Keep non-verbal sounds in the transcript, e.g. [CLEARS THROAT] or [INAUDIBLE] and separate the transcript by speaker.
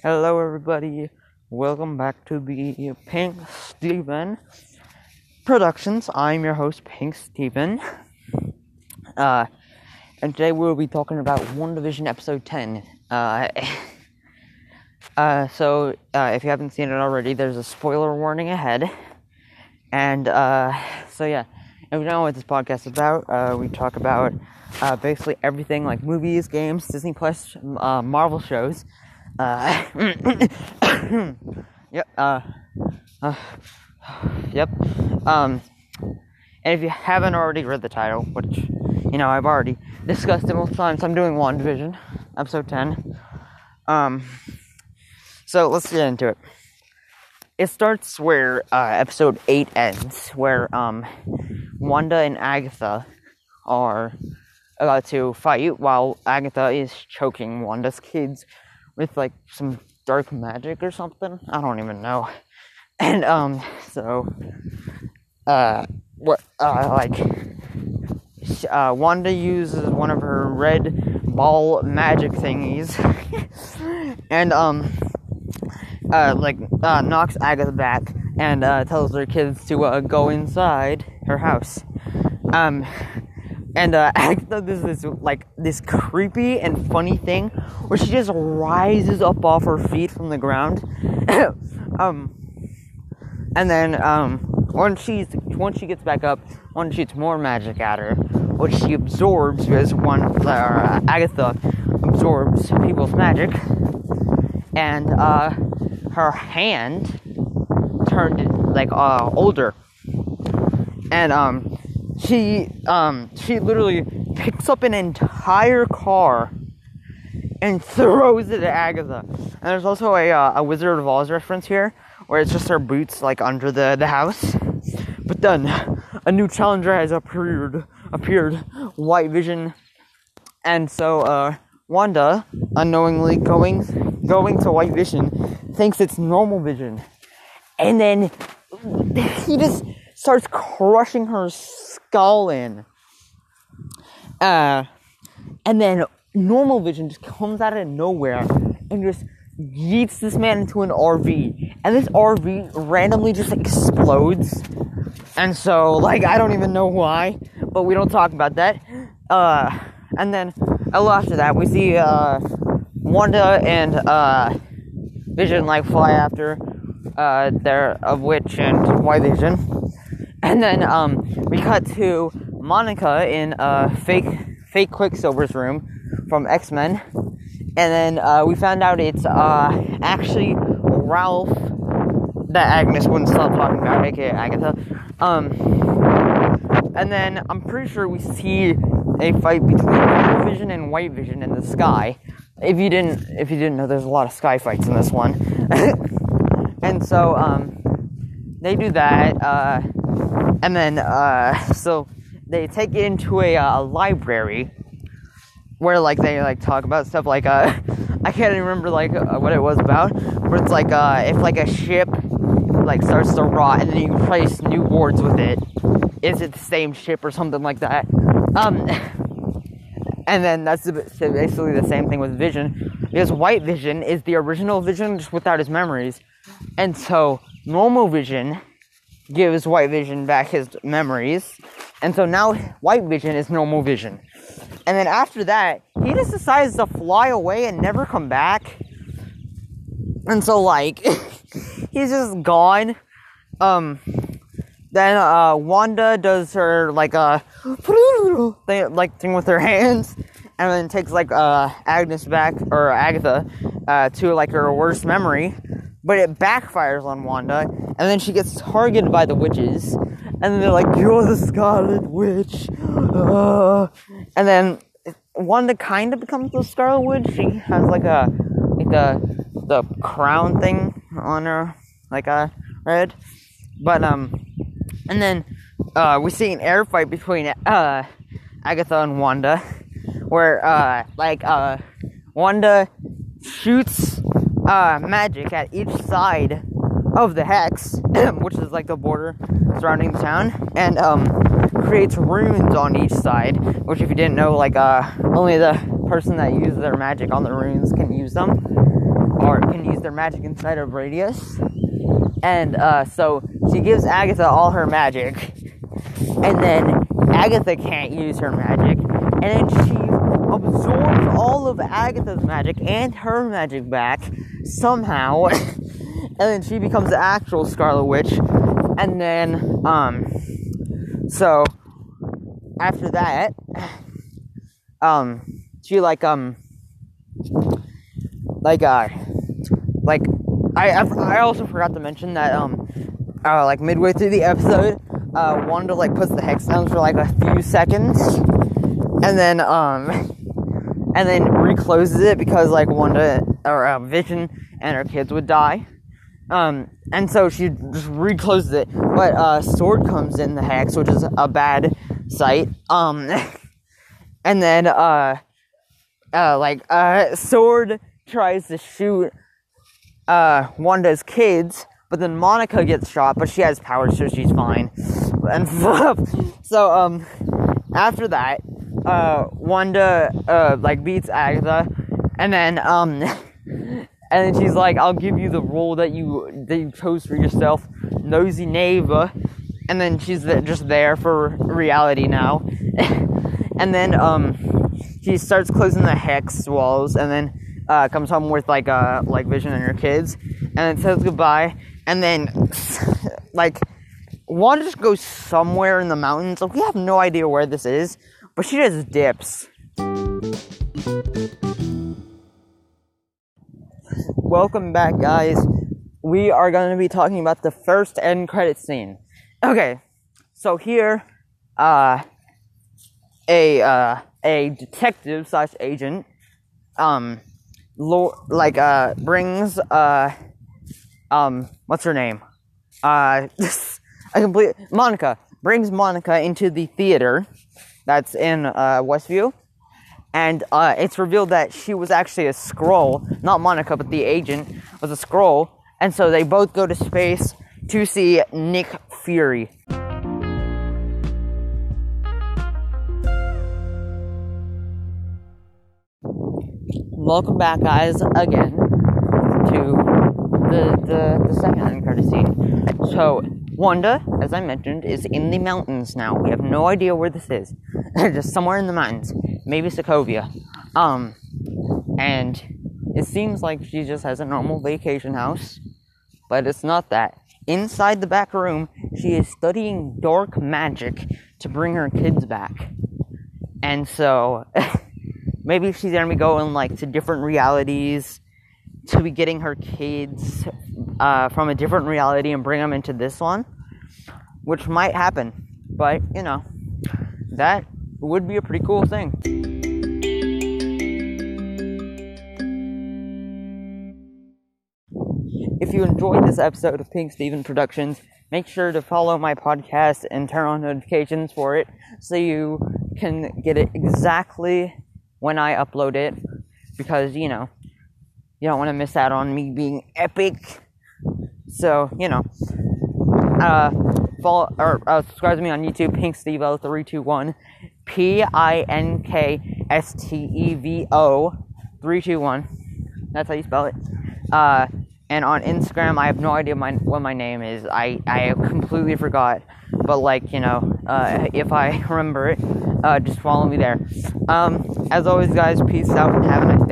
Speaker 1: Hello, everybody. Welcome back to the Pink Stevo Productions. I'm your host, Pink Stevo. Uh, and today we'll be talking about WandaVision Episode 10. Uh, [LAUGHS] uh, so, uh, if you haven't seen it already, there's a spoiler warning ahead. And, uh, so yeah, if you know what this podcast is about, uh, we talk about basically everything like movies, games, Disney Plus, Marvel shows. Uh, [COUGHS] yep. Uh, uh, yep. Um, and if you haven't already read the title, which you know I've already discussed it multiple times, I'm doing WandaVision, episode ten. Um, so let's get into it. It starts where uh, episode eight ends, where um, Wanda and Agatha are about to fight while Agatha is choking Wanda's kids with like some dark magic or something. I don't even know. [LAUGHS] And um, so uh, what uh, like uh, Wanda uses one of her red ball magic thingies, [LAUGHS] and um, uh, like uh, knocks Agatha back and uh, tells her kids to uh, go inside her house. Um, and uh, [LAUGHS] Agatha does this like this creepy and funny thing where she just rises up off her feet from the ground. [COUGHS] um, and then um, once she's once she gets back up, one shoots more magic at her, which she absorbs because one uh, Agatha absorbs people's magic, and uh, her hand turned like uh, older, and um, she um, she literally picks up an entire car and [LAUGHS] throws it at Agatha. And there's also a uh, a Wizard of Oz reference here, where it's just her boots like under the the house. But then a new challenger has appeared appeared, White Vision, and so uh, Wanda, unknowingly going going to White Vision, thinks it's normal vision, and then he just starts crushing her skull in. Uh, and then normal vision just comes out of nowhere and just yeets this man into an RV. And this RV randomly just explodes. And so, like, I don't even know why, but we don't talk about that. Uh, and then, a little after that, we see, uh, Wanda and, uh, Vision, like, fly after, uh, their, of Witch and White Vision. And then, um, we cut to Monica in, uh, fake, fake Quicksilver's room from X Men, and then uh, we found out it's uh, actually Ralph that Agnes wouldn't stop talking about, aka Agatha. Um, and then I'm pretty sure we see a fight between Blue Vision and White Vision in the sky. If you didn't, if you didn't know, there's a lot of sky fights in this one. [LAUGHS] and so um, they do that, uh, and then uh, so they take it into a, a library where like they like talk about stuff like uh [LAUGHS] I can't remember like uh, what it was about, where it's like uh if like a ship like starts to rot and then you replace new boards with it, is it the same ship or something like that? Um, [LAUGHS] and then that's basically the same thing with Vision, because White Vision is the original Vision just without his memories, and so normal Vision gives White Vision back his memories, and so now White Vision is normal Vision. And then after that, he just decides to fly away and never come back. And so like [LAUGHS] he's just gone. Um then uh Wanda does her like a uh, [LAUGHS] thing like thing with her hands and then takes like uh Agnes back or Agatha uh to like her worst memory. But it backfires on Wanda and then she gets targeted by the witches and then they're like, "You're the Scarlet Witch," uh, and then Wanda kind of becomes the Scarlet Witch. She has like a like the the crown thing on her, like a red, but um, and then uh, we see an air fight between uh Agatha and Wanda, where uh like uh Wanda shoots uh magic at each side of the hex, [CLEARS THROAT] which is like the border surrounding the town, and um, creates runes on each side. Which, if you didn't know, like uh, only the person that uses their magic on the runes can use them. or can use their magic inside of Radius. And uh, so she gives Agatha all her magic, and then Agatha can't use her magic, and then she absorbs all of Agatha's magic and her magic back somehow, [LAUGHS] and then she becomes the actual Scarlet Witch, and then um, so after that, [SIGHS] um, she like um, like uh, like I I also forgot to mention that um, uh, like midway through the episode, uh, Wanda like puts the hex down for like a few seconds, and then um, and then recloses it because like Wanda or uh, Vision and her kids would die. Um, and so she just recloses it, but uh, Sword comes in the hex, which is a bad sight. Um, [LAUGHS] and then uh, uh, like uh, Sword tries to shoot uh Wanda's kids, but then Monica gets shot, but she has powers, so she's fine. [LAUGHS] And so um, after that, uh, Wanda uh like beats Agatha, and then um. [LAUGHS] and then she's like, "I'll give you the role that you that you chose for yourself, nosy neighbor." And then she's just there for reality now. [LAUGHS] and then um, she starts closing the hex walls, and then uh, comes home with like uh like Vision and her kids, and then says goodbye. And then [LAUGHS] like Wanda just goes somewhere in the mountains. Like we have no idea where this is, but she just dips. Welcome back, guys. We are going to be talking about the first end credit scene. Okay, so here, uh, a uh, a detective slash agent, um, lo- like uh, brings uh, um, what's her name? Uh, [LAUGHS] I complete Monica brings Monica into the theater that's in uh, Westview and uh, it's revealed that she was actually a Skrull, not Monica, but the agent was a Skrull, and so they both go to space to see Nick Fury. Welcome back, guys, again to the the, the second end credit scene. So Wanda, as I mentioned, is in the mountains now. We have no idea where this is. [LAUGHS] Just somewhere in the mountains. Maybe Sokovia. Um, and it seems like she just has a normal vacation house, but it's not that. Inside the back room, she is studying dark magic to bring her kids back. And so, [LAUGHS] maybe she's gonna be going like to different realities to be getting her kids uh, from a different reality and bring them into this one, which might happen. But you know, that would be a pretty cool thing. If you enjoyed this episode of Pink Stevo Productions, make sure to follow my podcast and turn on notifications for it so you can get it exactly when I upload it. Because, you know, you don't want to miss out on me being epic. So, you know, uh, follow or uh, subscribe to me on YouTube, Pink two one, P I N K S T E V O three two one. That's how you spell it. Uh, and on Instagram, I have no idea my, what my name is. I I completely forgot. But like you know, uh, if I [LAUGHS] remember it, uh, just follow me there. Um, as always, guys, peace out and have a nice.